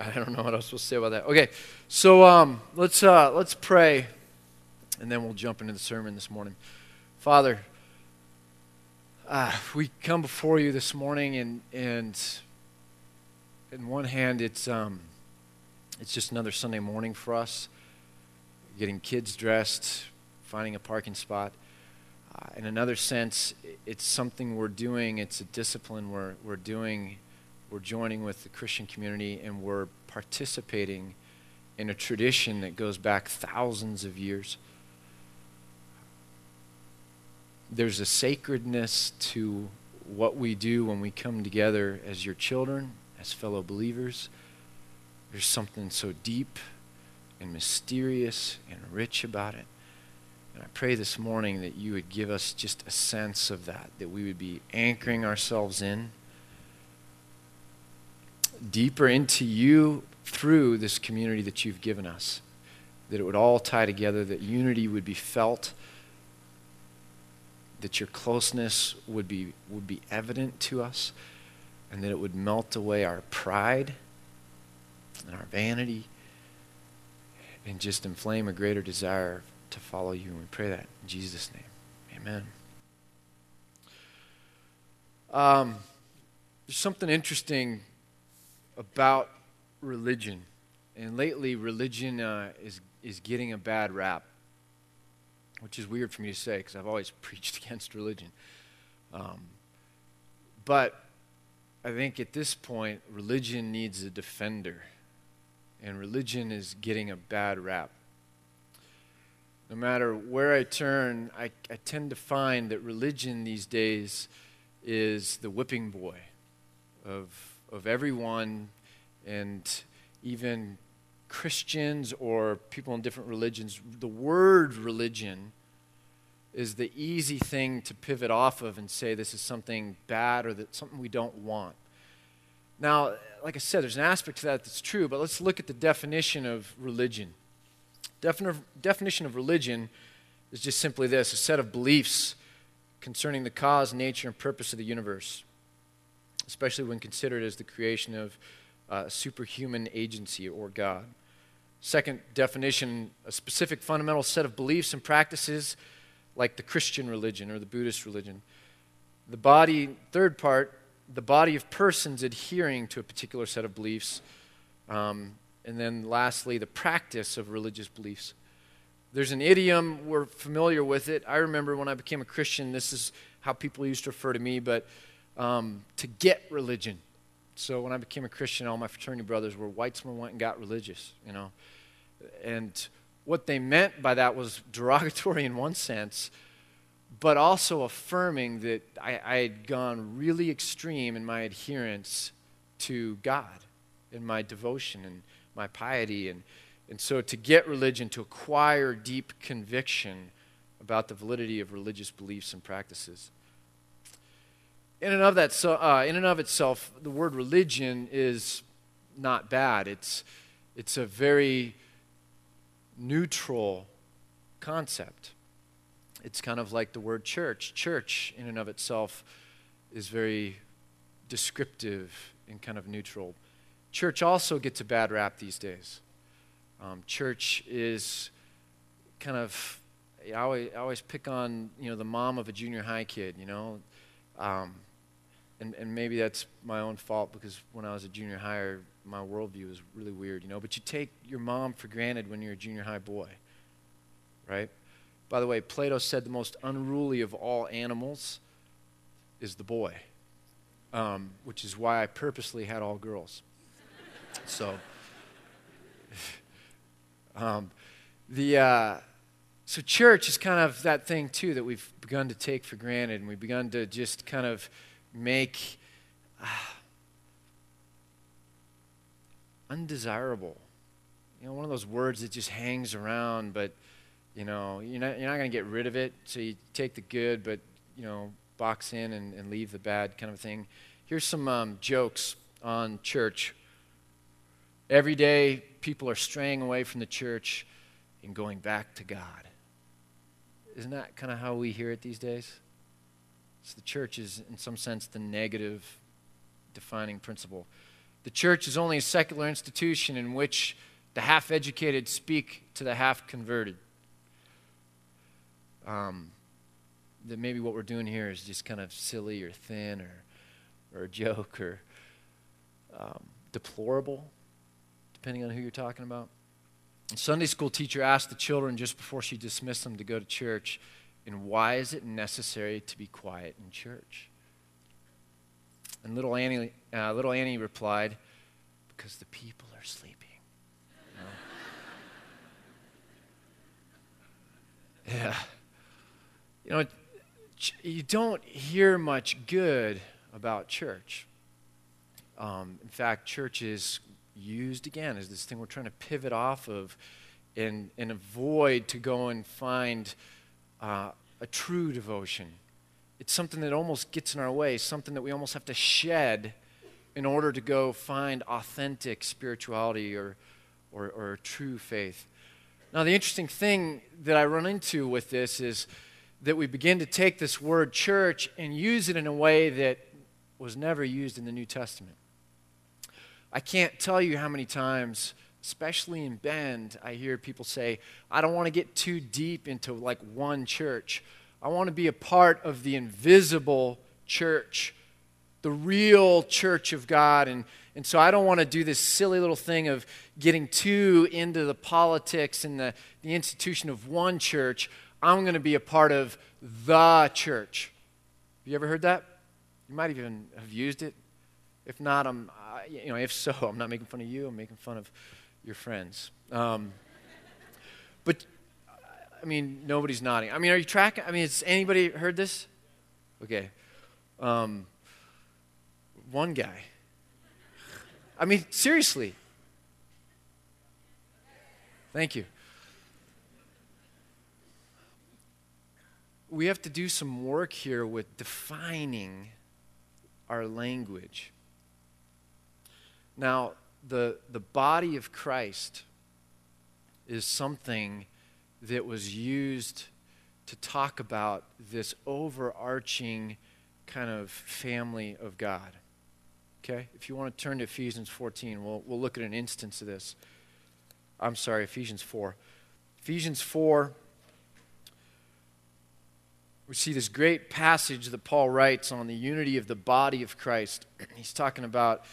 I don't know what else to say about that. Okay, so um, let's uh, let's pray, and then we'll jump into the sermon this morning. Father, uh, we come before you this morning, and and in one hand, it's um, it's just another Sunday morning for us, getting kids dressed, finding a parking spot. Uh, in another sense, it's something we're doing. It's a discipline we're we're doing we're joining with the Christian community and we're participating in a tradition that goes back thousands of years. There's a sacredness to what we do when we come together as your children, as fellow believers. There's something so deep and mysterious and rich about it. And I pray this morning that you would give us just a sense of that, that we would be anchoring ourselves in deeper into you through this community that you've given us. That it would all tie together, that unity would be felt, that your closeness would be, would be evident to us, and that it would melt away our pride and our vanity and just inflame a greater desire to follow you. And we pray that in Jesus' name. Amen. Um, there's something interesting about religion. And lately, religion uh, is, is getting a bad rap, which is weird for me to say because I've always preached against religion. Um, but I think at this point, religion needs a defender, and religion is getting a bad rap. No matter where I turn, I, I tend to find that religion these days is the whipping boy of of everyone and even Christians or people in different religions, the word religion is the easy thing to pivot off of and say this is something bad or that something we don't want. Now, like I said, there's an aspect to that that's true, but let's look at the definition of religion. Defin- definition of religion is just simply this a set of beliefs concerning the cause, nature, and purpose of the universe especially when considered as the creation of uh, superhuman agency or God. Second definition, a specific fundamental set of beliefs and practices like the Christian religion or the Buddhist religion. The body, third part, the body of persons adhering to a particular set of beliefs. Um, and then lastly, the practice of religious beliefs. There's an idiom, we're familiar with it. I remember when I became a Christian, this is how people used to refer to me, but um, to get religion. So when I became a Christian, all my fraternity brothers were Weitzman went and got religious, you know. And what they meant by that was derogatory in one sense, but also affirming that I, I had gone really extreme in my adherence to God, in my devotion and my piety. And, and so to get religion, to acquire deep conviction about the validity of religious beliefs and practices in and of that, so, uh, in and of itself, the word religion is not bad. It's it's a very neutral concept. It's kind of like the word church. Church, in and of itself, is very descriptive and kind of neutral. Church also gets a bad rap these days. Um, church is kind of I always, I always pick on you know the mom of a junior high kid. You know, um, and, and maybe that's my own fault because when I was a junior higher, my worldview was really weird, you know. But you take your mom for granted when you're a junior high boy, right? By the way, Plato said the most unruly of all animals is the boy, um, which is why I purposely had all girls. so, um, the uh, so church is kind of that thing too that we've begun to take for granted, and we've begun to just kind of make uh, undesirable. You know, one of those words that just hangs around, but you know, you're not, you're not going to get rid of it. So you take the good, but you know, box in and, and leave the bad kind of thing. Here's some um, jokes on church. Every day, people are straying away from the church and going back to God. Isn't that kind of how we hear it these days? So the church is, in some sense, the negative defining principle. The church is only a secular institution in which the half educated speak to the half converted. Um, that maybe what we're doing here is just kind of silly or thin or, or a joke or um, deplorable, depending on who you're talking about. A Sunday school teacher asked the children just before she dismissed them to go to church, and why is it necessary to be quiet in church? And little Annie, uh, little Annie replied, because the people are sleeping. You know? yeah. You know, you don't hear much good about church. Um, in fact, church is used again as this thing we're trying to pivot off of and, and avoid to go and find uh, a true devotion. It's something that almost gets in our way, something that we almost have to shed in order to go find authentic spirituality or, or, or true faith. Now, the interesting thing that I run into with this is that we begin to take this word church and use it in a way that was never used in the New Testament. I can't tell you how many times, especially in Bend, I hear people say, I don't want to get too deep into like one church. I want to be a part of the invisible church, the real church of God. And, and so I don't want to do this silly little thing of getting too into the politics and the, the institution of one church. I'm going to be a part of the church. Have you ever heard that? You might even have used it. If not, I'm, you know, if so, I'm not making fun of you. I'm making fun of your friends. Um, but I mean, nobody's nodding. I mean, are you tracking? I mean, has anybody heard this? Okay. Um, one guy. I mean, seriously. Thank you. we have to do some work here with defining our language. Now, the, the body of Christ is something that was used to talk about this overarching kind of family of God. Okay? If you want to turn to Ephesians 14, we'll, we'll look at an instance of this. I'm sorry, Ephesians 4. Ephesians 4 we see this great passage that Paul writes on the unity of the body of Christ. He's talking about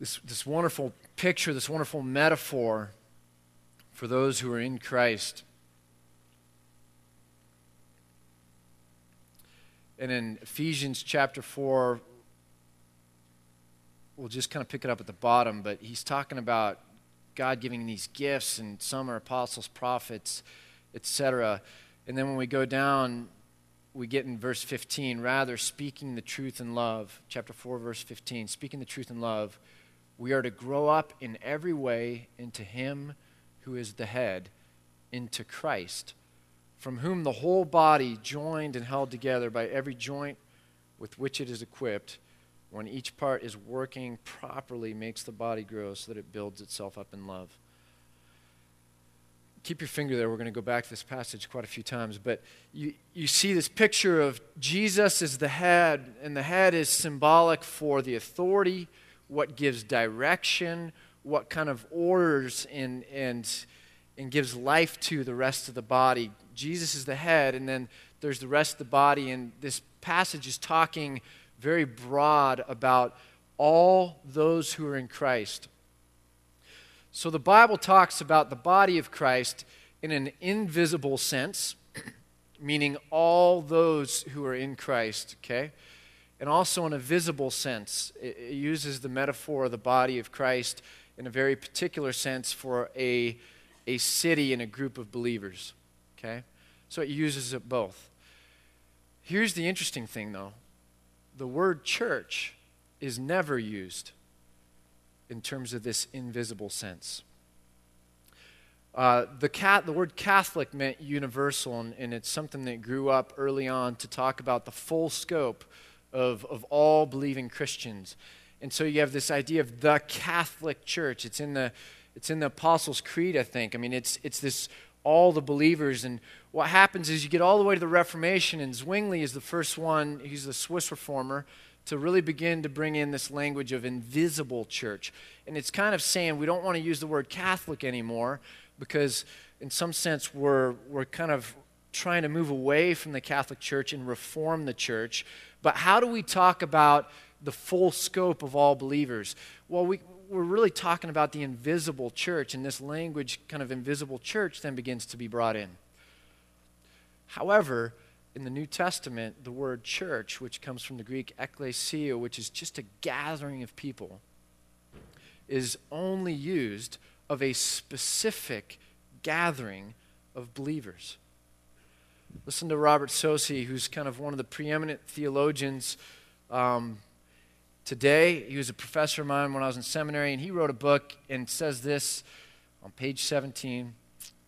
this, this wonderful picture, this wonderful metaphor for those who are in Christ. And in Ephesians chapter 4, we'll just kind of pick it up at the bottom, but he's talking about God giving these gifts, and some are apostles, prophets, etc. And then when we go down, we get in verse 15, rather, speaking the truth in love, chapter 4, verse 15, speaking the truth in love, we are to grow up in every way into Him who is the head, into Christ, from whom the whole body, joined and held together by every joint with which it is equipped, when each part is working properly, makes the body grow so that it builds itself up in love keep your finger there. We're going to go back to this passage quite a few times. But you, you see this picture of Jesus as the head, and the head is symbolic for the authority, what gives direction, what kind of orders and, and, and gives life to the rest of the body. Jesus is the head, and then there's the rest of the body. And this passage is talking very broad about all those who are in Christ. So the Bible talks about the body of Christ in an invisible sense, meaning all those who are in Christ, okay? And also in a visible sense. It, uses the metaphor of the body of Christ in a very particular sense for a, a city and a group of believers, okay? So it uses it both. Here's the interesting thing, though the word church is never used in terms of this invisible sense. Uh, the, cat, the word Catholic meant universal, and, and, it's something that grew up early on to talk about the full scope of, of all believing Christians. And so you have this idea of the Catholic Church. It's in the, it's in the Apostles' Creed, I think. I mean, it's, it's this all the believers. And what happens is you get all the way to the Reformation, and Zwingli is the first one, he's the Swiss reformer, to really begin to bring in this language of invisible church. And it's kind of saying we don't want to use the word Catholic anymore because, in some sense, we're, we're kind of trying to move away from the Catholic Church and reform the church. But how do we talk about the full scope of all believers? Well, we, we're really talking about the invisible church, and this language, kind of invisible church, then begins to be brought in. However, in the New Testament, the word church, which comes from the Greek ekklesia, which is just a gathering of people, is only used of a specific gathering of believers. Listen to Robert Saucy, who's kind of one of the preeminent theologians um, today. He was a professor of mine when I was in seminary, and he wrote a book and says this on page 17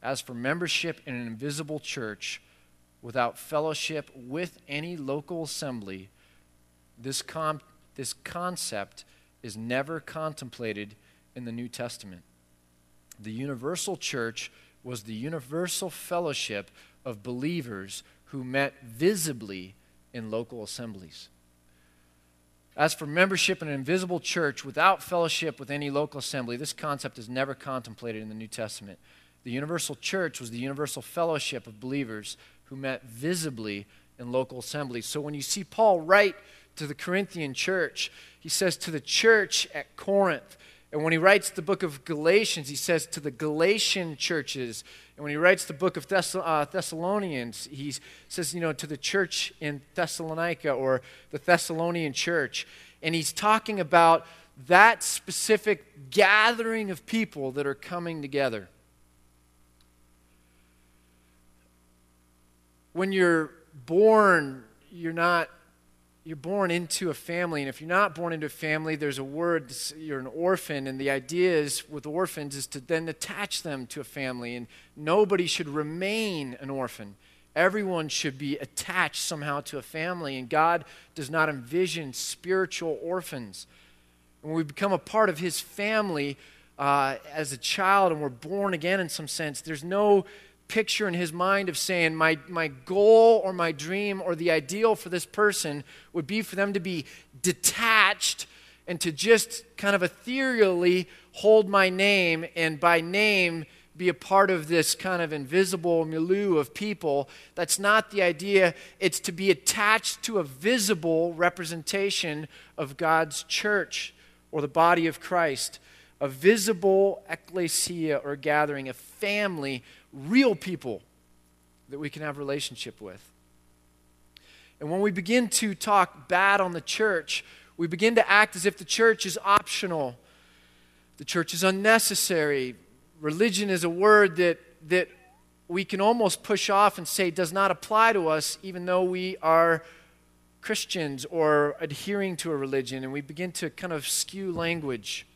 As for membership in an invisible church, without fellowship with any local assembly, this, this concept is never contemplated in the New Testament. The universal church was the universal fellowship of believers who met visibly in local assemblies. As for membership in an invisible church without fellowship with any local assembly, this concept is never contemplated in the New Testament. The universal church was the universal fellowship of believers who met visibly in local assemblies. So when you see Paul write to the Corinthian church, he says to the church at Corinth. And when he writes the book of Galatians, he says to the Galatian churches. And when he writes the book of Thess- uh, Thessalonians, he says, you know, to the church in Thessalonica or the Thessalonian church. And he's talking about that specific gathering of people that are coming together. when you're born, you're not you're born into a family and if you're not born into a family there's a word you're an orphan and the idea is with orphans is to then attach them to a family and nobody should remain an orphan. Everyone should be attached somehow to a family and god does not envision spiritual orphans. When we become a part of his family uh, as a child and we're born again in some sense there's no picture in his mind of saying, my, my goal or my dream or the ideal for this person would be for them to be detached and to just kind of ethereally hold my name and by name be a part of this kind of invisible milieu of people. That's not the idea. It's to be attached to a visible representation of God's church or the body of Christ, a visible ecclesia or gathering, a family real people that we can have relationship with. And when we begin to talk bad on the church, we begin to act as if the church is optional. The church is unnecessary. Religion is a word that, that we can almost push off and say does not apply to us, even though we are Christians or adhering to a religion. And we begin to kind of skew language.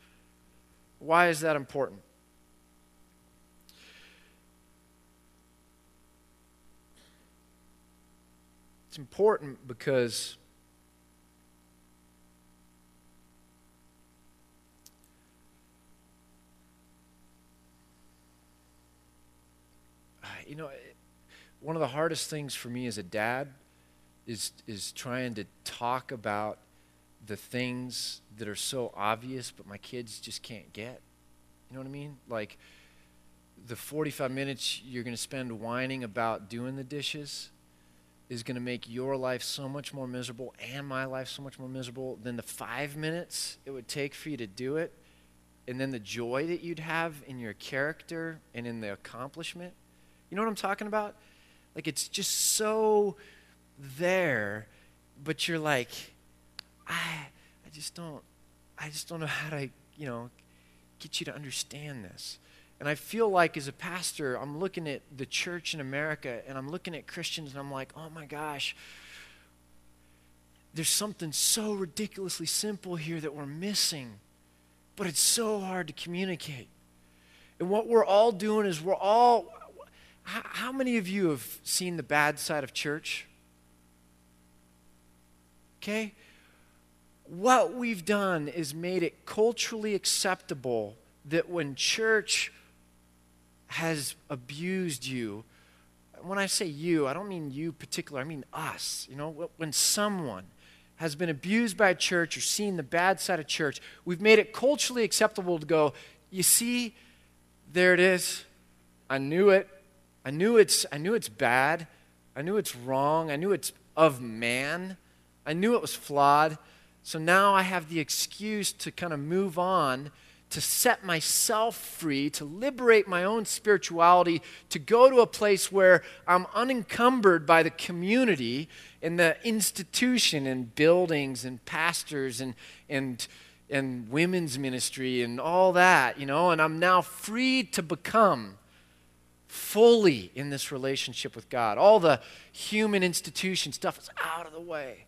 Why is that important? It's important because you know, eh, one of the hardest things for me as a dad is is trying to talk about the things that are so obvious but my kids just can't get. You know what I mean? Like the 45 minutes you're going to spend whining about doing the dishes is going to make your life so much more miserable and my life so much more miserable than the five minutes it would take for you to do it, and then the joy that you'd have in your character and in the accomplishment. You know what I'm talking about? Like it's just so there, but you're like, I, I just don't, I just don't know how to, you know, get you to understand this. And I feel like as a pastor, I'm looking at the church in America and I'm looking at Christians and I'm like, oh my gosh, there's something so ridiculously simple here that we're missing, but it's so hard to communicate. And what we're all doing is we're all. How, many of you have seen the bad side of church? Okay? What we've done is made it culturally acceptable that when church has abused you, when I say you, I don't mean you particular, I mean us. You know, when someone has been abused by a church or seen the bad side of church, we've made it culturally acceptable to go, you see, there it is. I knew it. I knew it's, I knew it's bad. I knew it's wrong. I knew it's of man. I knew it was flawed. So now I have the excuse to kind of move on, to set myself free, to liberate my own spirituality, to go to a place where I'm unencumbered by the community and the institution and buildings and pastors and, and, and women's ministry and all that, you know, and I'm now free to become fully in this relationship with God. All the human institution stuff is out of the way.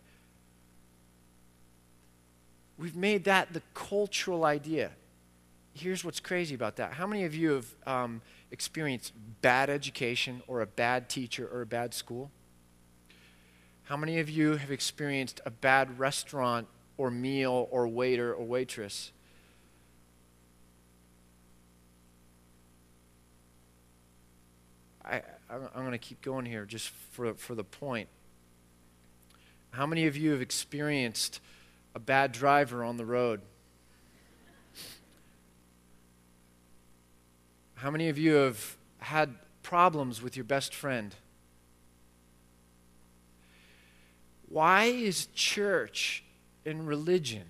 We've made that the cultural idea. Here's what's crazy about that. How many of you have um, experienced bad education or a bad teacher or a bad school? How many of you have experienced a bad restaurant or meal or waiter or waitress? I, I'm going to keep going here just for, for the point. How many of you have experienced a bad driver on the road? How many of you have had problems with your best friend? Why is church and religion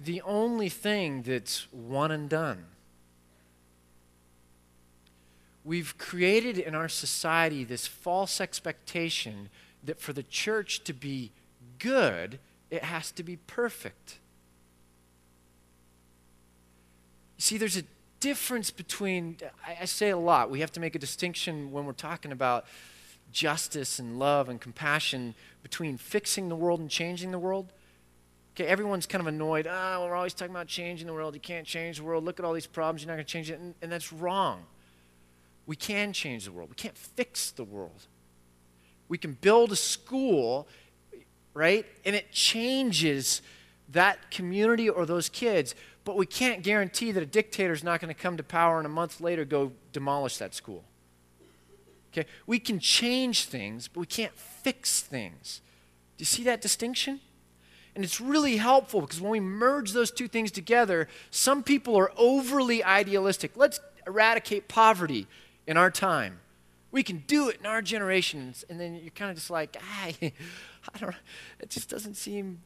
the only thing that's one and done? We've created in our society this false expectation that for the church to be good, it has to be perfect. You see, there's a difference between, I, I, say a lot, we have to make a distinction when we're talking about justice and love and compassion between fixing the world and changing the world. Okay, everyone's kind of annoyed. Ah, oh, we're always talking about changing the world. You can't change the world. Look at all these problems. You're not going to change it. And, and that's wrong. We can change the world. We can't fix the world. We can build a school right? And it changes that community or those kids, but we can't guarantee that a dictator is not going to come to power and a month later go demolish that school. Okay? We can change things, but we can't fix things. Do you see that distinction? And it's really helpful because when we merge those two things together, some people are overly idealistic. Let's eradicate poverty in our time. We can do it in our generations. And then you're kind of just like, ah, I don't, it just doesn't seem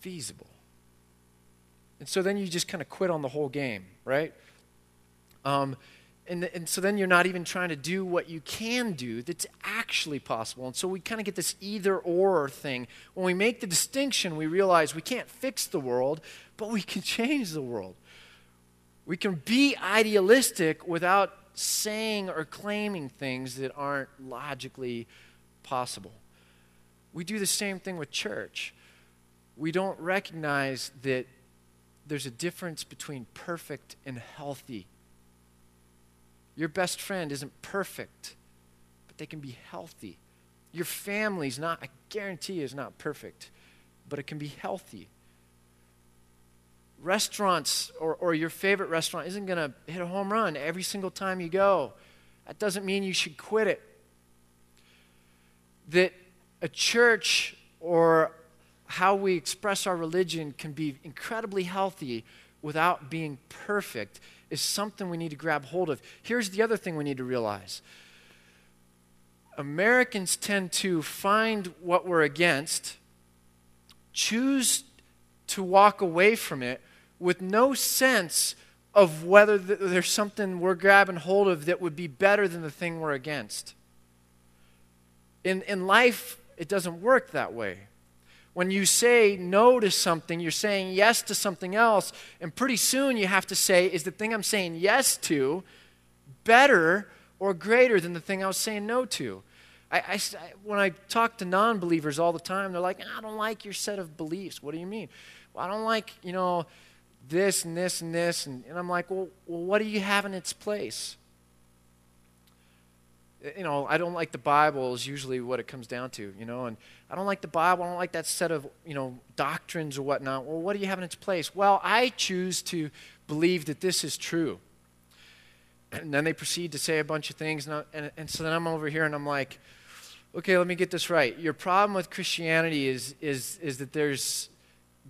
feasible. And so then you just kind of quit on the whole game, right? Um, and, and so then you're not even trying to do what you can do that's actually possible. And so we kind of get this either or thing. When we make the distinction, we realize we can't fix the world, but we can change the world. We can be idealistic without saying or claiming things that aren't logically possible. We do the same thing with church. We don't recognize that there's a difference between perfect and healthy. Your best friend isn't perfect, but they can be healthy. Your family's not, I guarantee, is not perfect, but it can be healthy. Restaurants or, or your favorite restaurant isn't going to hit a home run every single time you go. That doesn't mean you should quit it. That a church or how we express our religion can be incredibly healthy without being perfect is something we need to grab hold of. Here's the other thing we need to realize Americans tend to find what we're against, choose to walk away from it with no sense of whether there's something we're grabbing hold of that would be better than the thing we're against. In, in life, it doesn't work that way. When you say no to something, you're saying yes to something else, and pretty soon you have to say, is the thing I'm saying yes to better or greater than the thing I was saying no to? I, I, when I talk to non believers all the time, they're like, I don't like your set of beliefs. What do you mean? Well, I don't like, you know, this and this and this. And, and I'm like, well, well, what do you have in its place? Uh, you know, I don't like the Bible is usually what it comes down to, you know, and I don't like the Bible. I don't like that set of, you know, doctrines or whatnot. Well, what do you have in its place? Well, I choose to believe that this is true. And then they proceed to say a bunch of things, and, I, and, and so then I'm over here and I'm like, okay, let me get this right. Your problem with Christianity is, is, is that there's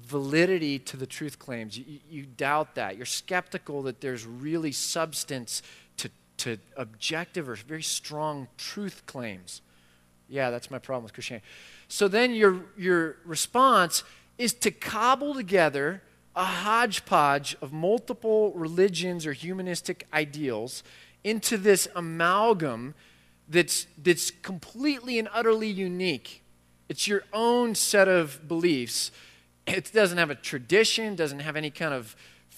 validity to the truth claims. You, you doubt that. You're skeptical that there's really substance to, objective or very strong truth claims. Yeah, that's my problem with Christianity. So then your, your response is to cobble together a hodgepodge of multiple religions or humanistic ideals into this amalgam that's, that's completely and utterly unique. It's your own set of beliefs. It doesn't have a tradition, doesn't have any kind of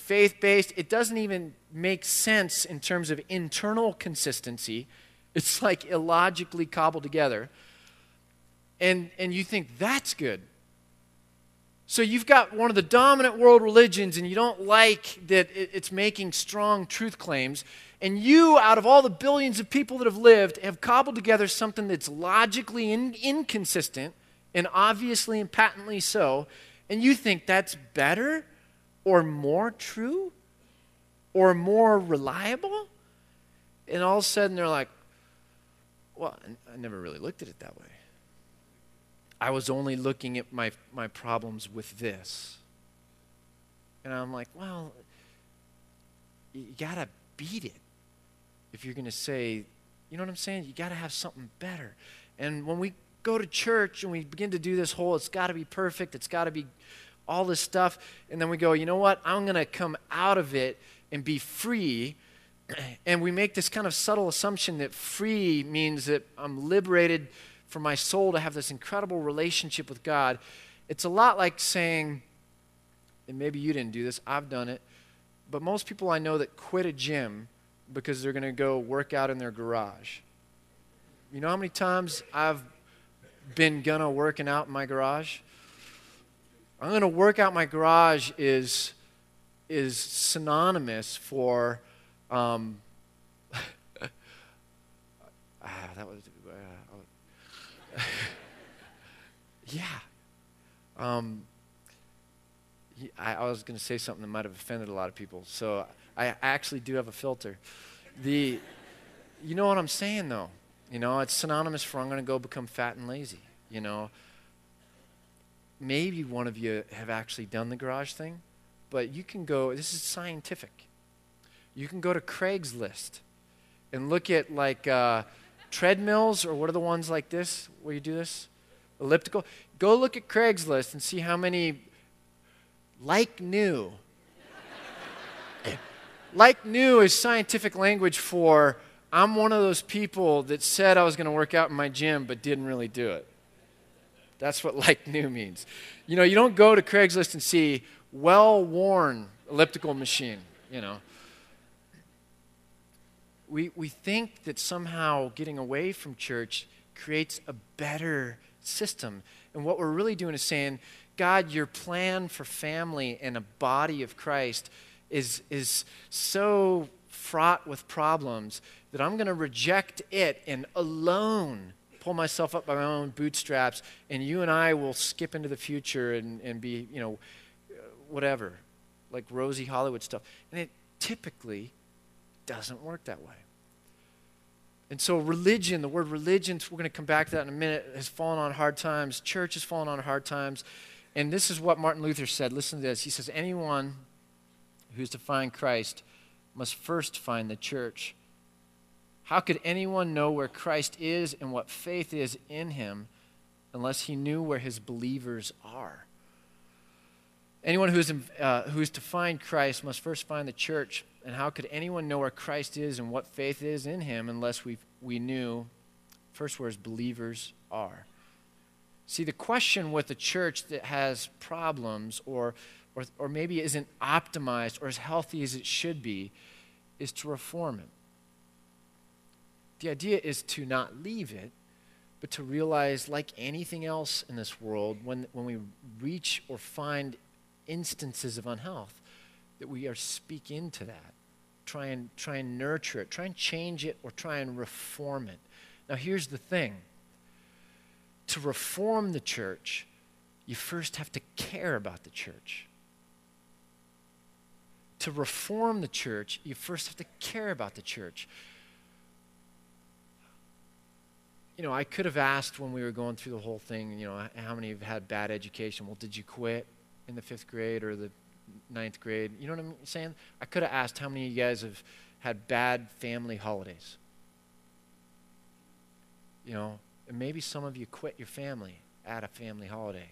faith based. It doesn't even make sense in terms of internal consistency. It's like illogically cobbled together. And, and you think that's good. So you've got one of the dominant world religions, and you don't like that it's making strong truth claims. And you, out of all the billions of people that have lived, have cobbled together something that's logically in, inconsistent and obviously and patently so. And you think that's better or more true or more reliable? And all of a sudden they're like, well, I never really looked at it that way. I was only looking at my, my problems with this. And I'm like, well, you got to beat it if you're going to say, you know what I'm saying? You got to have something better. And when we go to church and we begin to do this whole, it's got to be perfect, it's got to be all this stuff, and then we go, you know what? I'm going to come out of it and be free. And we make this kind of subtle assumption that free means that I'm liberated for my soul to have this incredible relationship with God. It's a lot like saying, and maybe you didn't do this, I've done it, but most people I know that quit a gym because they're going to go work out in their garage. You know how many times I've been gonna working out in my garage? I'm gonna work out my garage is is synonymous for um, ah, that was uh, yeah. Um, I, I was going to say something that might have offended a lot of people, so I actually do have a filter. The, you know what I'm saying though. You know, it's synonymous for I'm going to go become fat and lazy. You know, maybe one of you have actually done the garage thing, but you can go. This is scientific. You can go to Craigslist and look at like uh, treadmills or what are the ones like this where you do this elliptical. Go look at Craigslist and see how many like new like new is scientific language for I'm one of those people that said I was going to work out in my gym but didn't really do it. That's what like new means. You know, you don't go to Craigslist and see well worn elliptical machine, you know. We, we think that somehow getting away from church creates a better system. And what we're really doing is saying, God, your plan for family and a body of Christ is, is so fraught with problems that I'm going to reject it and alone pull myself up by my own bootstraps, and you and I will skip into the future and, and be, you know, whatever, like rosy Hollywood stuff. And it typically doesn't work that way. And so, religion, the word religion, we're going to come back to that in a minute, has fallen on hard times. Church has fallen on hard times. And this is what Martin Luther said. Listen to this. He says, Anyone who's to find Christ must first find the church. How could anyone know where Christ is and what faith is in him unless he knew where his believers are? Anyone who's, uh, who's to find Christ must first find the church. And how could anyone know where Christ is and what faith is in him unless we, we knew first where his believers are? See, the question with a church that has problems or or, or maybe isn't optimized or as healthy as it should be, is to reform it. The idea is to not leave it, but to realize, like anything else in this world, when, when we reach or find instances of unhealth, that we are speak into that. Try and try and nurture it, try and change it, or try and reform it. Now here's the thing. To reform the church, you first have to care about the church to reform the church, you first have to care about the church. You know, I could have asked when we were going through the whole thing, you know, how many have had bad education? Well, did you quit in the fifth grade or the ninth grade? You know what I'm saying? I could have asked how many of you guys have had bad family holidays. You know, and maybe some of you quit your family at a family holiday.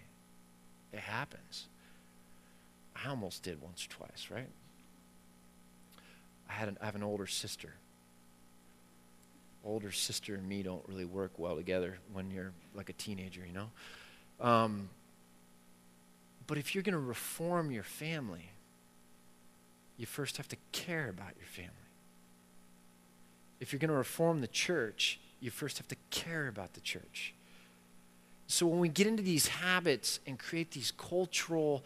It happens. I almost did once or twice, right? I, had an, I have an older sister older sister and me don't really work well together when you're like a teenager, you know? Um, but if you're going to reform your family, you first have to care about your family. If you're going to reform the church, you first have to care about the church. So when we get into these habits and create these cultural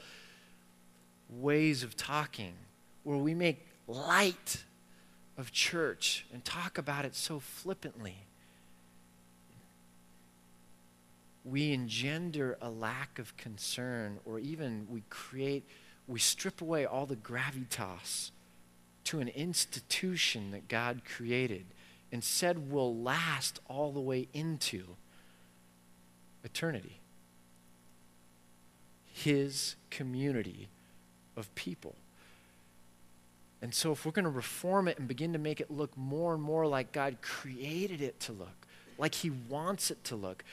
ways of talking where we make light of church and talk about it so flippantly, we engender a lack of concern, or even we create, we strip away all the gravitas to an institution that God created and said will last all the way into eternity. His community of people. And so, if we're going to reform it and begin to make it look more and more like God created it to look, like He wants it to look,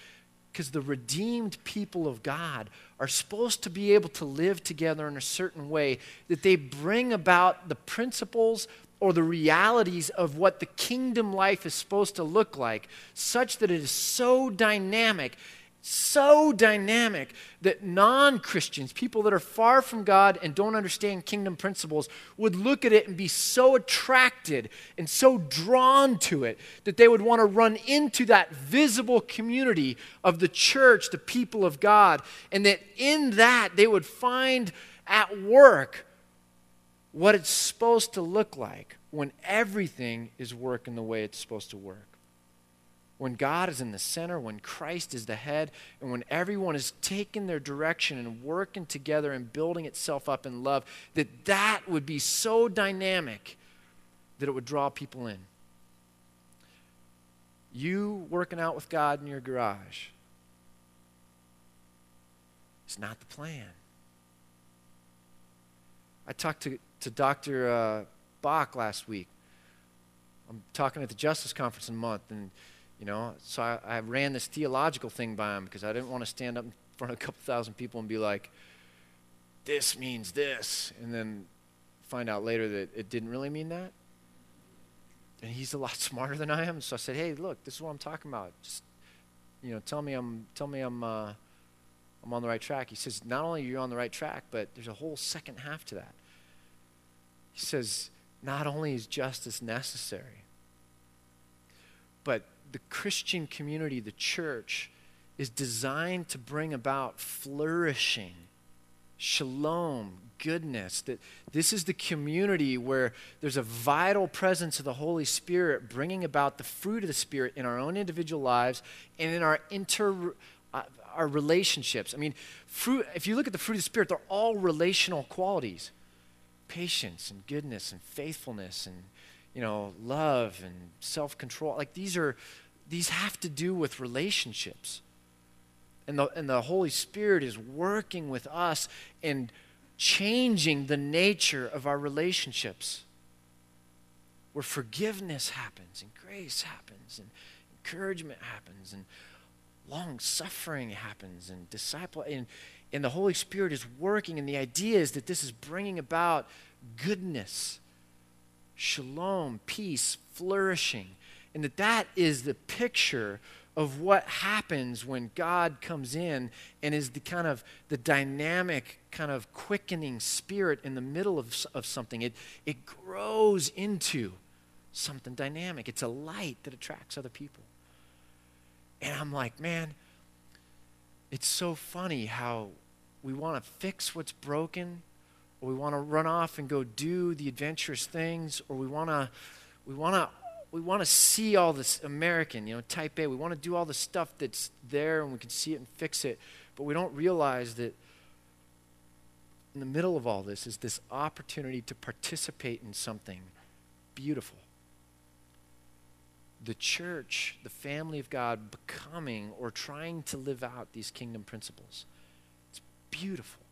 because the redeemed people of God are supposed to be able to live together in a certain way that they bring about the principles or the realities of what the kingdom life is supposed to look like, such that it is so dynamic so dynamic that non Christians, people that are far from God and don't understand kingdom principles, would look at it and be so attracted and so drawn to it that they would want to run into that visible community of the church, the people of God, and that in that they would find at work what it's supposed to look like when everything is working the way it's supposed to work when God is in the center, when Christ is the head, and when everyone is taking their direction and working together and building itself up in love, that that would be so dynamic that it would draw people in. You working out with God in your garage. It's not the plan. I talked to, to Dr. Uh, Bach last week. I'm talking at the Justice Conference in a month, and you know, so I, I ran this theological thing by him because I didn't want to stand up in front of a couple thousand people and be like, this means this, and then find out later that it didn't really mean that. And he's a lot smarter than I am. So I said, hey, look, this is what I'm talking about. Just, you know, tell me I'm, tell me I'm, uh, I'm on the right track. He says, not only are you on the right track, but there's a whole second half to that. He says, not only is justice necessary, but the Christian community, the church, is designed to bring about flourishing, shalom, goodness. That this is the community where there's a vital presence of the Holy Spirit bringing about the fruit of the Spirit in our own individual lives and in our inter. Uh, our relationships. I mean, fruit, if you look at the fruit of the Spirit, they're all relational qualities patience and goodness and faithfulness and you know, love and self control. Like these are, these have to do with relationships. And the, and the Holy Spirit is working with us and changing the nature of our relationships. Where forgiveness happens and grace happens and encouragement happens and long suffering happens and disciple and, and the Holy Spirit is working and the idea is that this is bringing about goodness shalom, peace, flourishing. And that that is the picture of what happens when God comes in and is the kind of the dynamic, kind of quickening spirit in the middle of, of something. It, it grows into something dynamic. It's a light that attracts other people. And I'm like, man, it's so funny how we want to fix what's broken or we want to run off and go do the adventurous things, or we want to we want to we want to see all this American, you know, type A. We want to do all the stuff that's there and we can see it and fix it, but we don't realize that in the middle of all this is this opportunity to participate in something beautiful. the church, the family of God, becoming or trying to live out these kingdom principles. It's beautiful.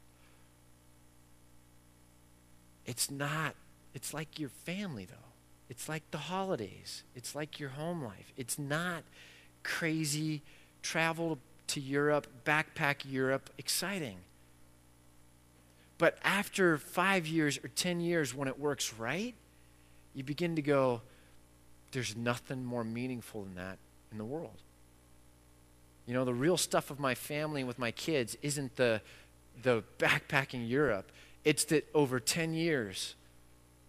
It's not, it's like your family, though. It's like the holidays. It's like your home life. It's not crazy travel to Europe, backpack Europe, exciting. But after five years or 10 years, when it works right, you begin to go, there's nothing more meaningful than that in the world. You know, the real stuff of my family and with my kids isn't the, the backpacking Europe. It's that over 10 years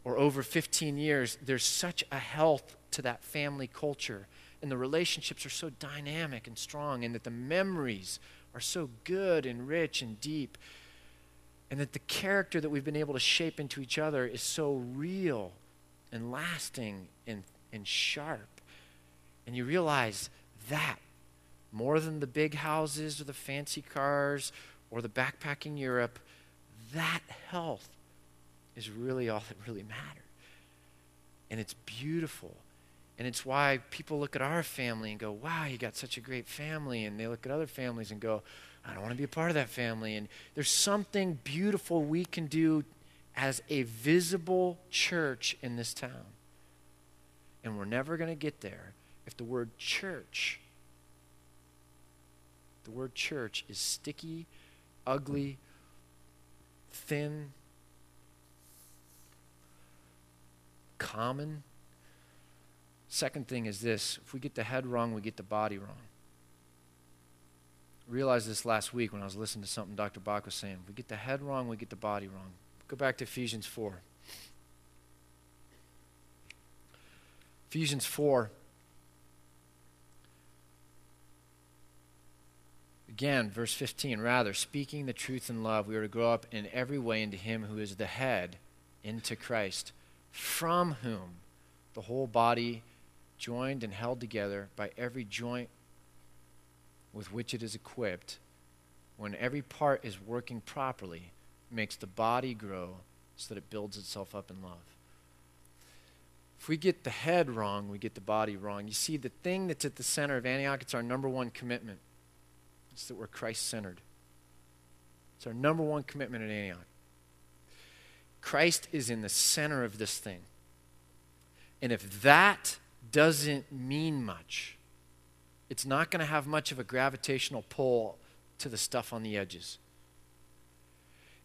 or over 15 years, there's such a health to that family culture. And the relationships are so dynamic and strong, and that the memories are so good and rich and deep. And that the character that we've been able to shape into each other is so real and lasting and and sharp. And you realize that more than the big houses or the fancy cars or the backpacking Europe, that health is really all that really matters. And it's beautiful. And it's why people look at our family and go, wow, you got such a great family. And they look at other families and go, I don't want to be a part of that family. And there's something beautiful we can do as a visible church in this town. And we're never going to get there if the word church, the word church is sticky, ugly, thin, common. Second thing is this if we get the head wrong, we get the body wrong. I realized this last week when I was listening to something Dr. Bach was saying. If we get the head wrong, we get the body wrong. Go back to Ephesians 4. Ephesians 4. Again, verse 15. Rather, speaking the truth in love, we are to grow up in every way into Him who is the head, into Christ, from whom the whole body, joined and held together by every joint with which it is equipped, when every part is working properly, makes the body grow so that it builds itself up in love. If we get the head wrong, we get the body wrong. You see, the thing that's at the center of Antioch, it's our number one commitment. It's that we're Christ centered. It's our number one commitment at Antioch. Christ is in the center of this thing. And if that doesn't mean much, it's not going to have much of a gravitational pull to the stuff on the edges.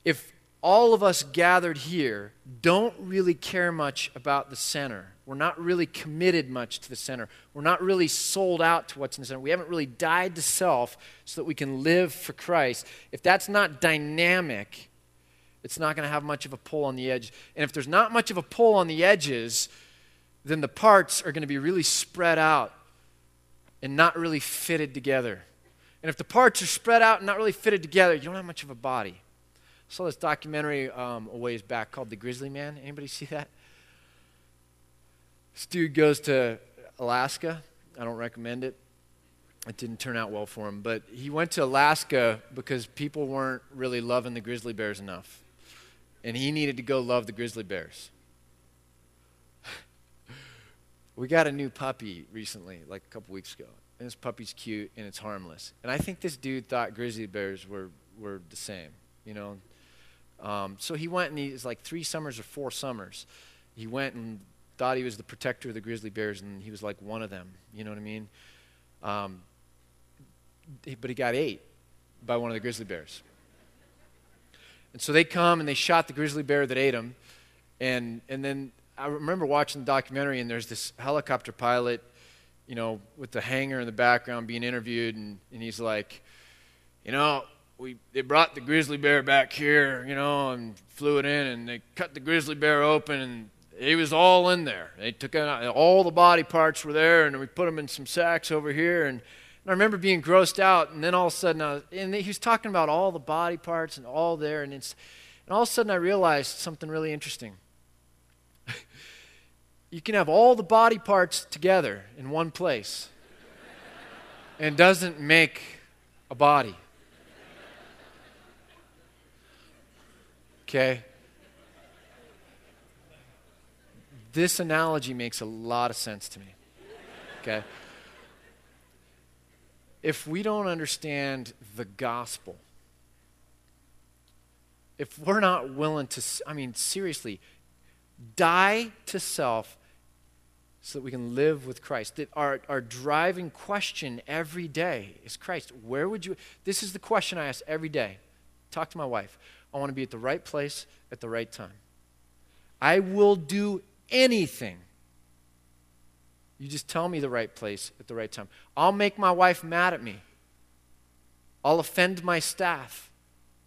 If all of us gathered here don't really care much about the center. We're not really committed much to the center. We're not really sold out to what's in the center. We haven't really died to self so that we can live for Christ. If that's not dynamic, it's not going to have much of a pull on the edge. And if there's not much of a pull on the edges, then the parts are going to be really spread out and not really fitted together. And if the parts are spread out and not really fitted together, you don't have much of a body saw this documentary um, a ways back called The Grizzly Man. Anybody see that? This dude goes to Alaska. I don't recommend it. It didn't turn out well for him. But he went to Alaska because people weren't really loving the grizzly bears enough. And he needed to go love the grizzly bears. we got a new puppy recently, like a couple weeks ago. And this puppy's cute and it's harmless. And I think this dude thought grizzly bears were, were the same. You know, um, so he went and he was like three summers or four summers. He went and thought he was the protector of the grizzly bears, and he was like one of them. You know what I mean? Um, but he got ate by one of the grizzly bears. And so they come and they shot the grizzly bear that ate him. And, and then I remember watching the documentary, and there's this helicopter pilot, you know, with the hangar in the background being interviewed, and, and he's like, you know, we they brought the grizzly bear back here, you know, and flew it in, and they cut the grizzly bear open, and he was all in there. They took out all the body parts were there, and we put them in some sacks over here, and, and I remember being grossed out, and then all of a sudden, I was, and he was talking about all the body parts and all there, and it's, and all of a sudden I realized something really interesting. you can have all the body parts together in one place, and doesn't make a body. Okay? This analogy makes a lot of sense to me. okay? If we don't understand the gospel, if we're not willing to, I mean, seriously, die to self so that we can live with Christ. That our, our driving question every day is Christ. Where would you? This is the question I ask every day. Talk to my wife. I want to be at the right place at the right time. I will do anything. You just tell me the right place at the right time. I'll make my wife mad at me. I'll offend my staff.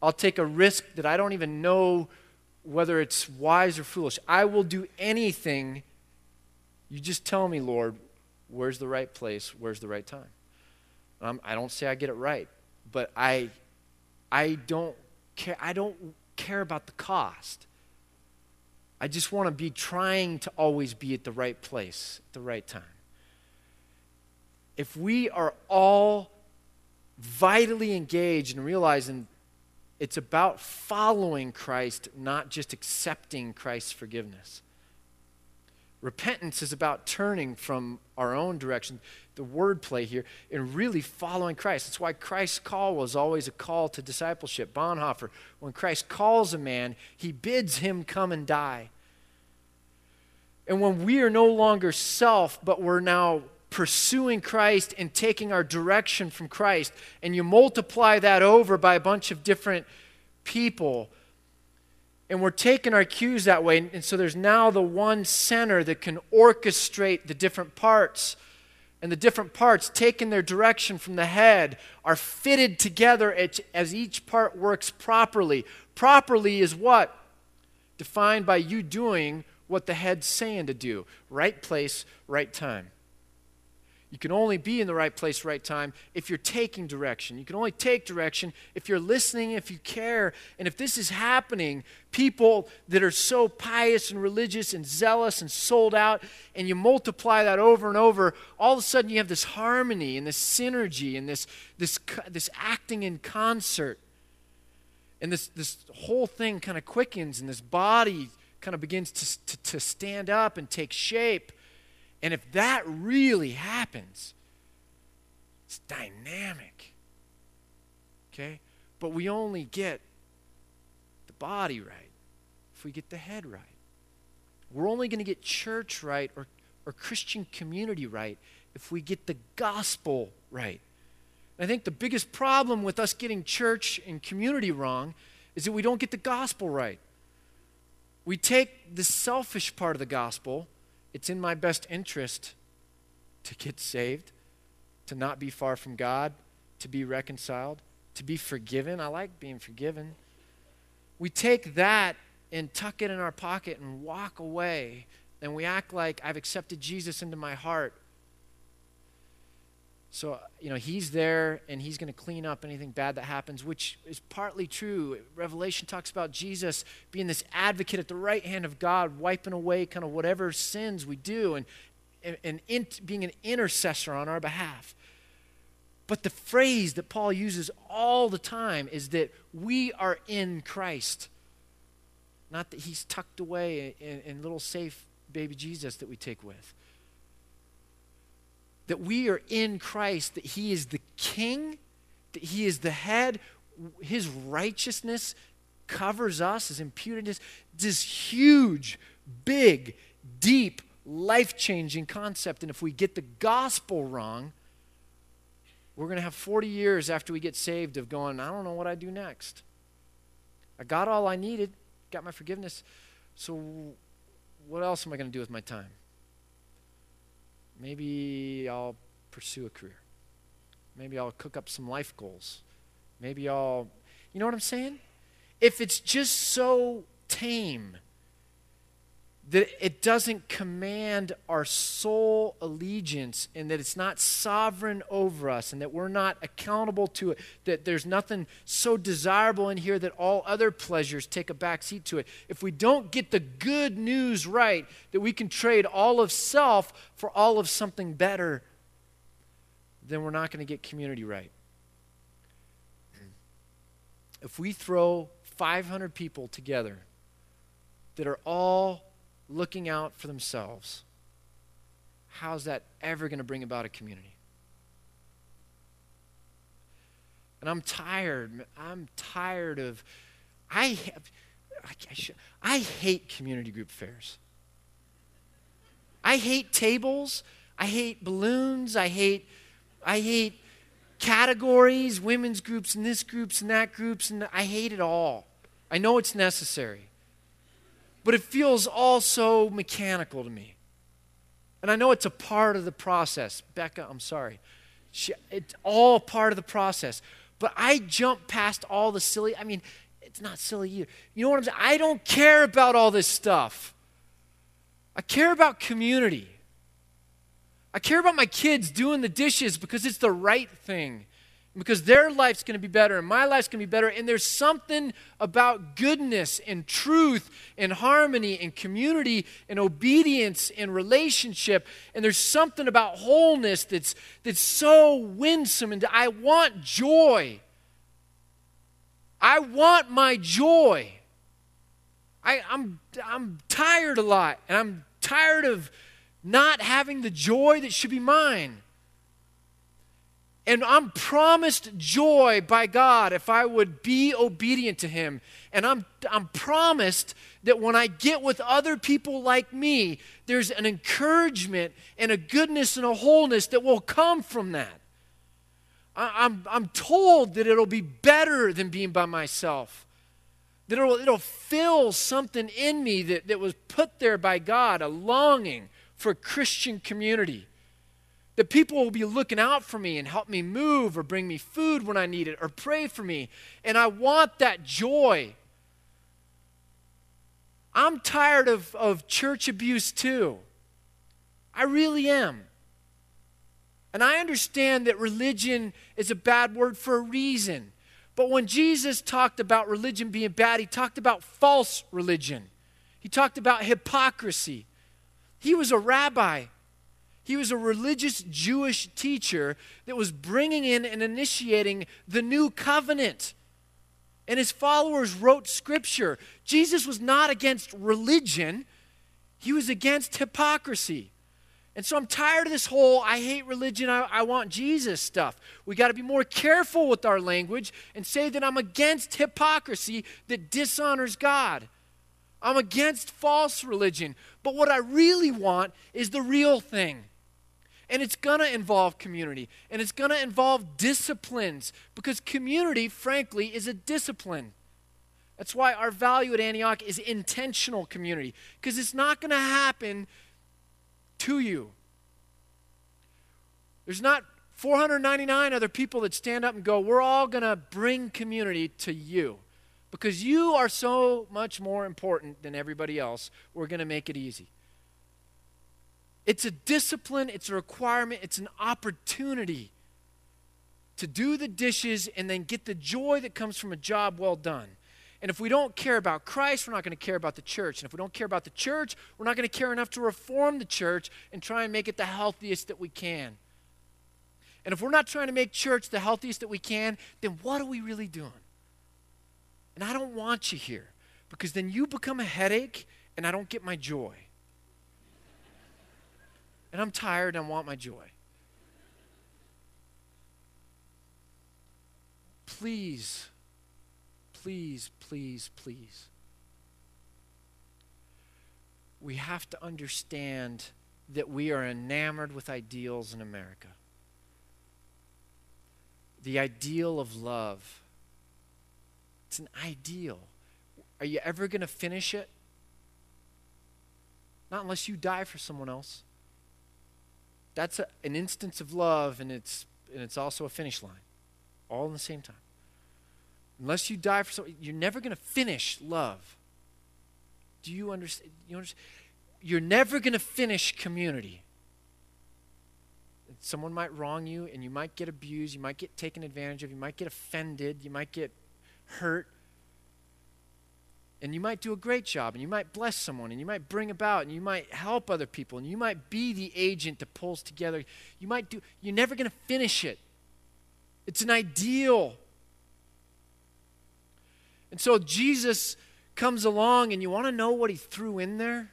I'll take a risk that I don't even know whether it's wise or foolish. I will do anything. You just tell me, Lord, where's the right place? Where's the right time? Um, I don't say I get it right, but I, I don't care. I don't care about the cost. I just want to be trying to always be at the right place at the right time. If we are all vitally engaged and realizing it's about following Christ, not just accepting Christ's forgiveness. Repentance is about turning from our own direction, the wordplay here, and really following Christ. That's why Christ's call was always a call to discipleship. Bonhoeffer, when Christ calls a man, he bids him come and die. And when we are no longer self, but we're now pursuing Christ and taking our direction from Christ, and you multiply that over by a bunch of different people, and we're taking our cues that way, and so there's now the one center that can orchestrate the different parts. And the different parts, taking their direction from the head, are fitted together as each part works properly. Properly is what? Defined by you doing what the head's saying to do. Right place, right time. You can only be in the right place, right time if you're taking direction. You can only take direction if you're listening, if you care. And if this is happening, people that are so pious and religious and zealous and sold out, and you multiply that over and over, all of a sudden you have this harmony and this synergy and this, this, this acting in concert. And this, this whole thing kind of quickens, and this body kind of begins to, to, to stand up and take shape. And if that really happens, it's dynamic. Okay? But we only get the body right if we get the head right. We're only going to get church right or, or Christian community right if we get the gospel right. I think the biggest problem with us getting church and community wrong is that we don't get the gospel right. We take the selfish part of the gospel it's in my best interest to get saved, to not be far from God, to be reconciled, to be forgiven. I like being forgiven. We take that and tuck it in our pocket and walk away, and we act like I've accepted Jesus into my heart. So, you know, he's there and he's going to clean up anything bad that happens, which is partly true. Revelation talks about Jesus being this advocate at the right hand of God, wiping away kind of whatever sins we do and, and, and in, being an intercessor on our behalf. But the phrase that Paul uses all the time is that we are in Christ. Not that he's tucked away in, in little safe baby Jesus that we take with that we are in Christ, that He is the King, that He is the head, His righteousness covers us, His imputed this huge, big, deep, life changing concept. And if we get the gospel wrong, we're going to have 40 years after we get saved of going, I don't know what I do next. I got all I needed, got my forgiveness. So, what else am I going to do with my time? Maybe I'll pursue a career. Maybe I'll cook up some life goals. Maybe I'll, you know what I'm saying? If it's just so tame that it doesn't command our soul allegiance and that it's not sovereign over us and that we're not accountable to it, that there's nothing so desirable in here that all other pleasures take a backseat to it. If we don't get the good news right, that we can trade all of self for all of something better, then we're not going to get community right. If we throw 500 people together that are all looking out for themselves, how's that ever going to bring about a community? And I'm tired. I'm tired of. I have. I, I, should, I hate community group fairs. I hate tables. I hate balloons. I hate. I hate categories, women's groups and this groups and that groups, and I hate it all. I know it's necessary. But it feels all so mechanical to me. And I know it's a part of the process. Becca, I'm sorry. She, it's all part of the process. But I jump past all the silly, I mean, it's not silly either. You know what I'm saying? I don't care about all this stuff. I care about community. I care about my kids doing the dishes because it's the right thing because their life's going to be better and my life's going to be better. And there's something about goodness and truth and harmony and community and obedience and relationship. And there's something about wholeness that's, that's so winsome. And I want joy. I want my joy. I, I'm, I'm tired a lot, and I'm tired of not having the joy that should be mine. And I'm promised joy by God if I would be obedient to Him. And I'm, I'm promised that when I get with other people like me, there's an encouragement and a goodness and a wholeness that will come from that. I, I'm, I'm told that it'll be better than being by myself, that it'll, it'll fill something in me that, that was put there by God, a longing for Christian community. That people will be looking out for me and help me move or bring me food when I need it or pray for me. And I want that joy. I'm tired of, of church abuse too. I really am. And I understand that religion is a bad word for a reason. But when Jesus talked about religion being bad, he talked about false religion. He talked about hypocrisy. He was a rabbi. He was a religious Jewish teacher that was bringing in and initiating the new covenant. And his followers wrote scripture. Jesus was not against religion, he was against hypocrisy. And so I'm tired of this whole I hate religion, I, I want Jesus stuff. We got to be more careful with our language and say that I'm against hypocrisy that dishonors God. I'm against false religion. But what I really want is the real thing. And it's going to involve community. And it's going to involve disciplines because community, frankly, is a discipline. That's why our value at Antioch is intentional community because it's not going to happen to you. There's not 499 other people that stand up and go, We're all going to bring community to you because you are so much more important than everybody else. We're going to make it easy. It's a discipline, it's a requirement, it's an opportunity to do the dishes and then get the joy that comes from a job well done. And if we don't care about Christ, we're not going to care about the church. And if we don't care about the church, we're not going to care enough to reform the church and try and make it the healthiest that we can. And if we're not trying to make church the healthiest that we can, then what are we really doing? And I don't want you here because then you become a headache and I don't get my joy and I'm tired and I want my joy. Please, please, please, please. We have to understand that we are enamored with ideals in America. The ideal of love. It's an ideal. Are you ever going to finish it? Not unless you die for someone else that's a, an instance of love, and it's, and it's also a finish line, all in the same time. Unless you die for something, you're never going to finish love. Do you understand? You understand? You're never going to finish community. Someone might wrong you, and you might get abused, you might get taken advantage of, you might get offended, you might get hurt. And you might do a great job, and you might bless someone, and you might bring about, and you might help other people, and you might be the agent that pulls together. You might do, you're never going to finish it. It's an ideal. And so Jesus comes along, and you want to know what he threw in there?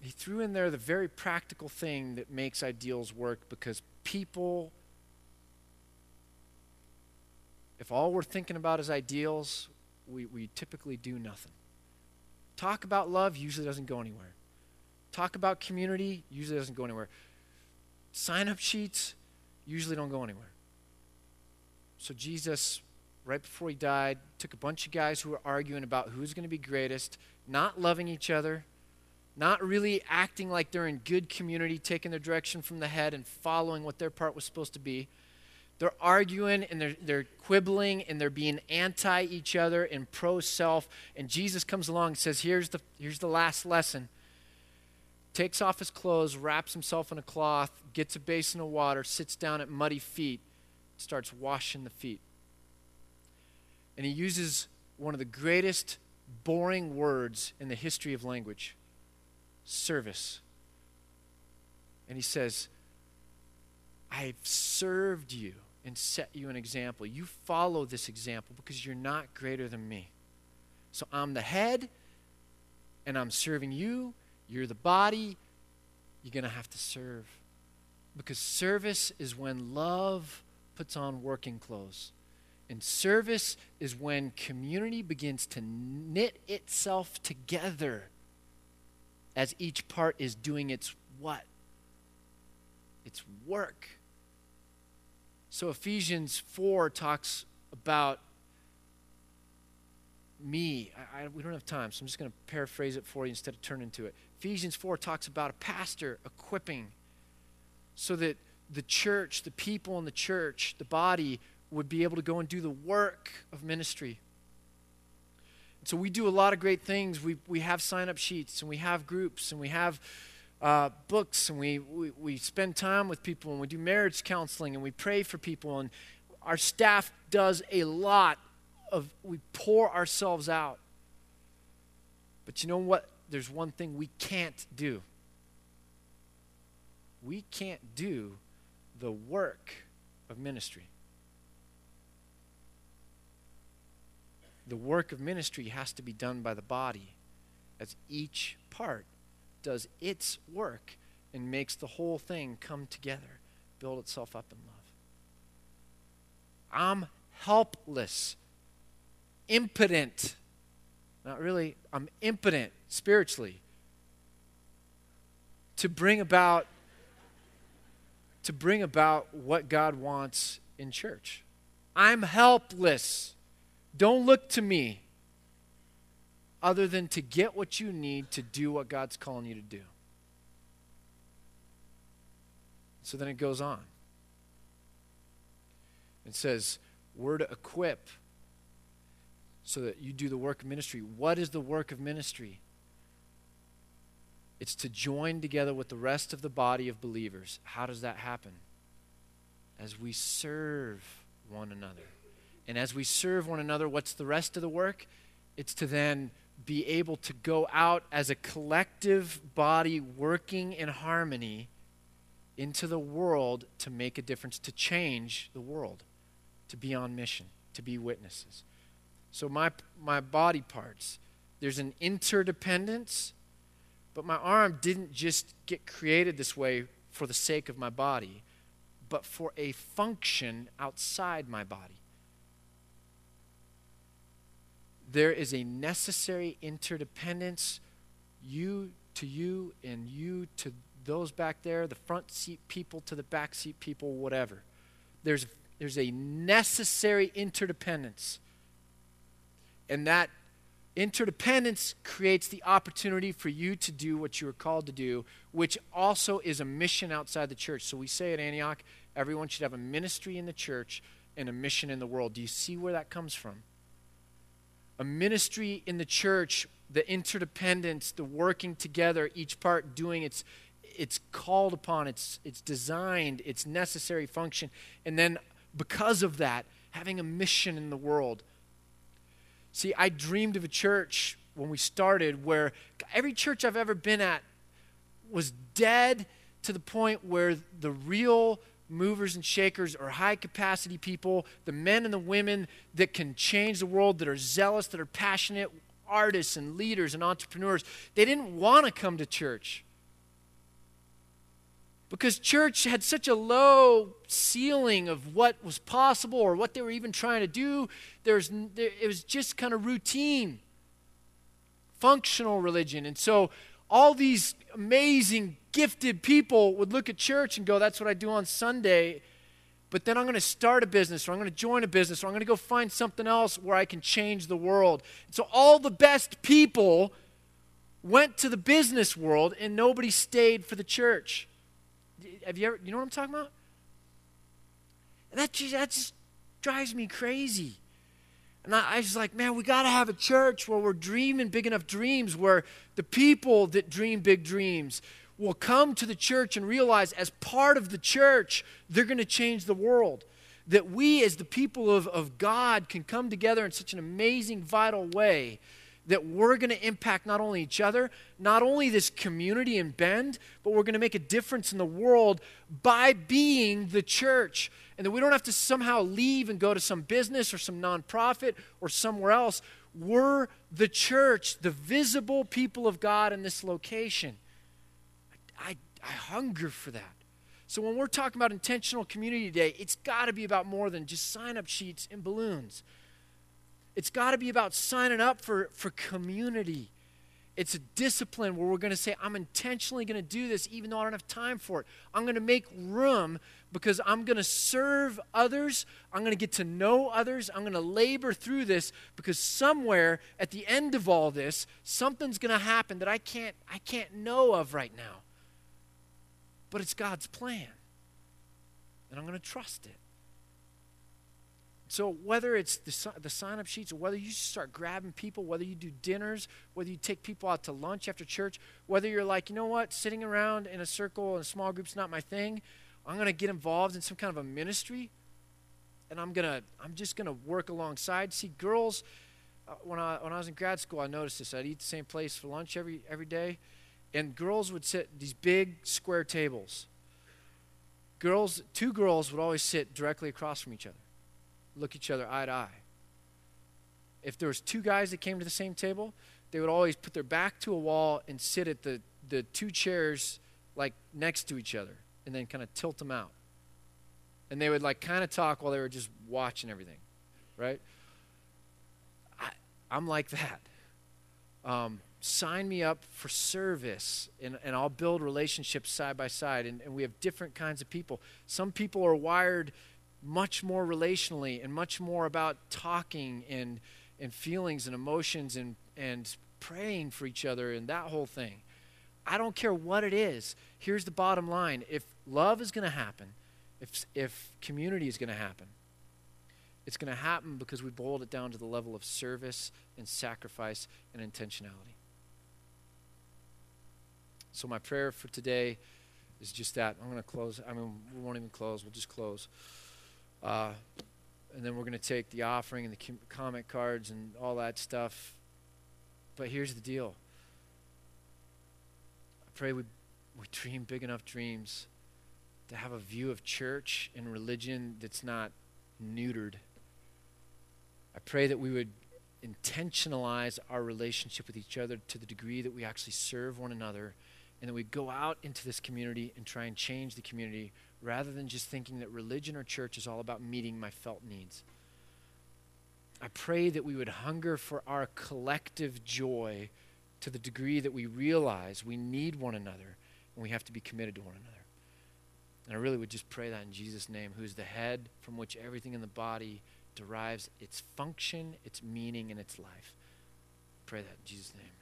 he threw in there the very practical thing that makes ideals work because people, if all we're thinking about is ideals, we, we typically do nothing. Talk about love usually doesn't go anywhere. Talk about community usually doesn't go anywhere. Sign up sheets usually don't go anywhere. So Jesus, right before he died, took a bunch of guys who were arguing about who's going to be greatest, not loving each other, not really acting like they're in good community, taking their direction from the head and following what their part was supposed to be. They're arguing and they're, they're quibbling and they're being anti each other and pro self. And Jesus comes along and says, here's the, here's the last lesson. Takes off his clothes, wraps himself in a cloth, gets a basin of water, sits down at muddy feet, starts washing the feet. And he uses one of the greatest boring words in the history of language service. And he says, I've served you and set you an example. You follow this example because you're not greater than me. So I'm the head, and I'm serving you. You're the body. You're going to have to serve. Because service is when love puts on working clothes. And service is when community begins to knit itself together as each part is doing its what? Its work. So Ephesians 4 talks about me. I, I, we don't have time, so I'm just going to paraphrase it for you instead of turn into it. Ephesians 4 talks about a pastor equipping so that the church, the people in the church, the body would be able to go and do the work of ministry. So we do a lot of great things. We, we have sign up sheets and we have groups and we have uh, books and we, we, we spend time with people and we do marriage counseling and we pray for people. And our staff does a lot of, we pour ourselves out. But you know what? There's one thing we can't do. We can't do the work of ministry. the work of ministry has to be done by the body as each part does its work and makes the whole thing come together, build itself up in love. I'm helpless, impotent. Not really, I'm impotent spiritually to bring about to bring about what God wants in church. I'm helpless. Don't look to me other than to get what you need to do what God's calling you to do. So then it goes on. It says, We're to equip so that you do the work of ministry. What is the work of ministry? It's to join together with the rest of the body of believers. How does that happen? As we serve one another. And as we serve one another, what's the rest of the work? It's to then be able to go out as a collective body working in harmony into the world to make a difference, to change the world, to be on mission, to be witnesses. So, my, my body parts, there's an interdependence, but my arm didn't just get created this way for the sake of my body, but for a function outside my body. There is a necessary interdependence, you to you and you to those back there, the front seat people to the back seat people, whatever. There's, there's a necessary interdependence. And that interdependence creates the opportunity for you to do what you are called to do, which also is a mission outside the church. So we say at Antioch, everyone should have a ministry in the church and a mission in the world. Do you see where that comes from? A ministry in the church, the interdependence, the working together, each part doing its it's called upon, it's it's designed, its necessary function, and then because of that, having a mission in the world. See, I dreamed of a church when we started where every church I've ever been at was dead to the point where the real movers and shakers or high capacity people, the men and the women that can change the world, that are zealous, that are passionate, artists and leaders and entrepreneurs, they didn't want to come to church. Because church had such a low ceiling of what was possible or what they were even trying to do. There's, there, it was just kind of routine, functional religion. And so all these amazing, gifted people would look at church and go, That's what I do on Sunday. But then I'm going to start a business or I'm going to join a business or I'm going to go find something else where I can change the world. So all the best people went to the business world and nobody stayed for the church. Have you ever, you know what I'm talking about? That just, that just drives me crazy. And I, I was like, man, we got to have a church where we're dreaming big enough dreams, where the people that dream big dreams will come to the church and realize, as part of the church, they're going to change the world. That we, as the people of, of God, can come together in such an amazing, vital way that we're going to impact not only each other, not only this community in Bend, but we're going to make a difference in the world by being the church. And that we don't have to somehow leave and go to some business or some nonprofit or somewhere else. We're the church, the visible people of God in this location. I, I, hunger for that. So when we're talking about intentional community day, it's got to be about more than just sign up sheets and balloons. It's got to be about signing up for, for community. It's a discipline where we're going to say, I'm intentionally going to do this even though I don't have time for it. I'm going to make room because I'm going to serve others. I'm going to get to know others. I'm going to labor through this because somewhere at the end of all this, something's going to happen that I can't, I can't know of right now. But it's God's plan. And I'm going to trust it. So whether it's the, the sign-up sheets or whether you start grabbing people, whether you do dinners, whether you take people out to lunch after church, whether you're like, you know what, sitting around in a circle in a small group's not my thing, I'm going to get involved in some kind of a ministry and I'm going to I'm just going to work alongside. See girls uh, when I when I was in grad school, I noticed this. I'd eat the same place for lunch every every day and girls would sit these big square tables. Girls, two girls would always sit directly across from each other look each other eye to eye. If there was two guys that came to the same table, they would always put their back to a wall and sit at the, the two chairs like next to each other and then kind of tilt them out. And they would like kind of talk while they were just watching everything, right? I, I'm like that. Um, sign me up for service and, and I'll build relationships side by side. And, and we have different kinds of people. Some people are wired much more relationally and much more about talking and, and feelings and emotions and, and praying for each other and that whole thing. I don't care what it is. Here's the bottom line if love is going to happen, if, if community is going to happen, it's going to happen because we boiled it down to the level of service and sacrifice and intentionality. So, my prayer for today is just that. I'm going to close. I mean, we won't even close, we'll just close. Uh, and then we're going to take the offering and the comment cards and all that stuff. But here's the deal I pray we, we dream big enough dreams to have a view of church and religion that's not neutered. I pray that we would intentionalize our relationship with each other to the degree that we actually serve one another and that we go out into this community and try and change the community rather than just thinking that religion or church is all about meeting my felt needs. I pray that we would hunger for our collective joy to the degree that we realize we need one another and we have to be committed to one another. And I really would just pray that in Jesus' name, who is the head from which everything in the body derives its function, its meaning, and its life. Pray that in Jesus' name.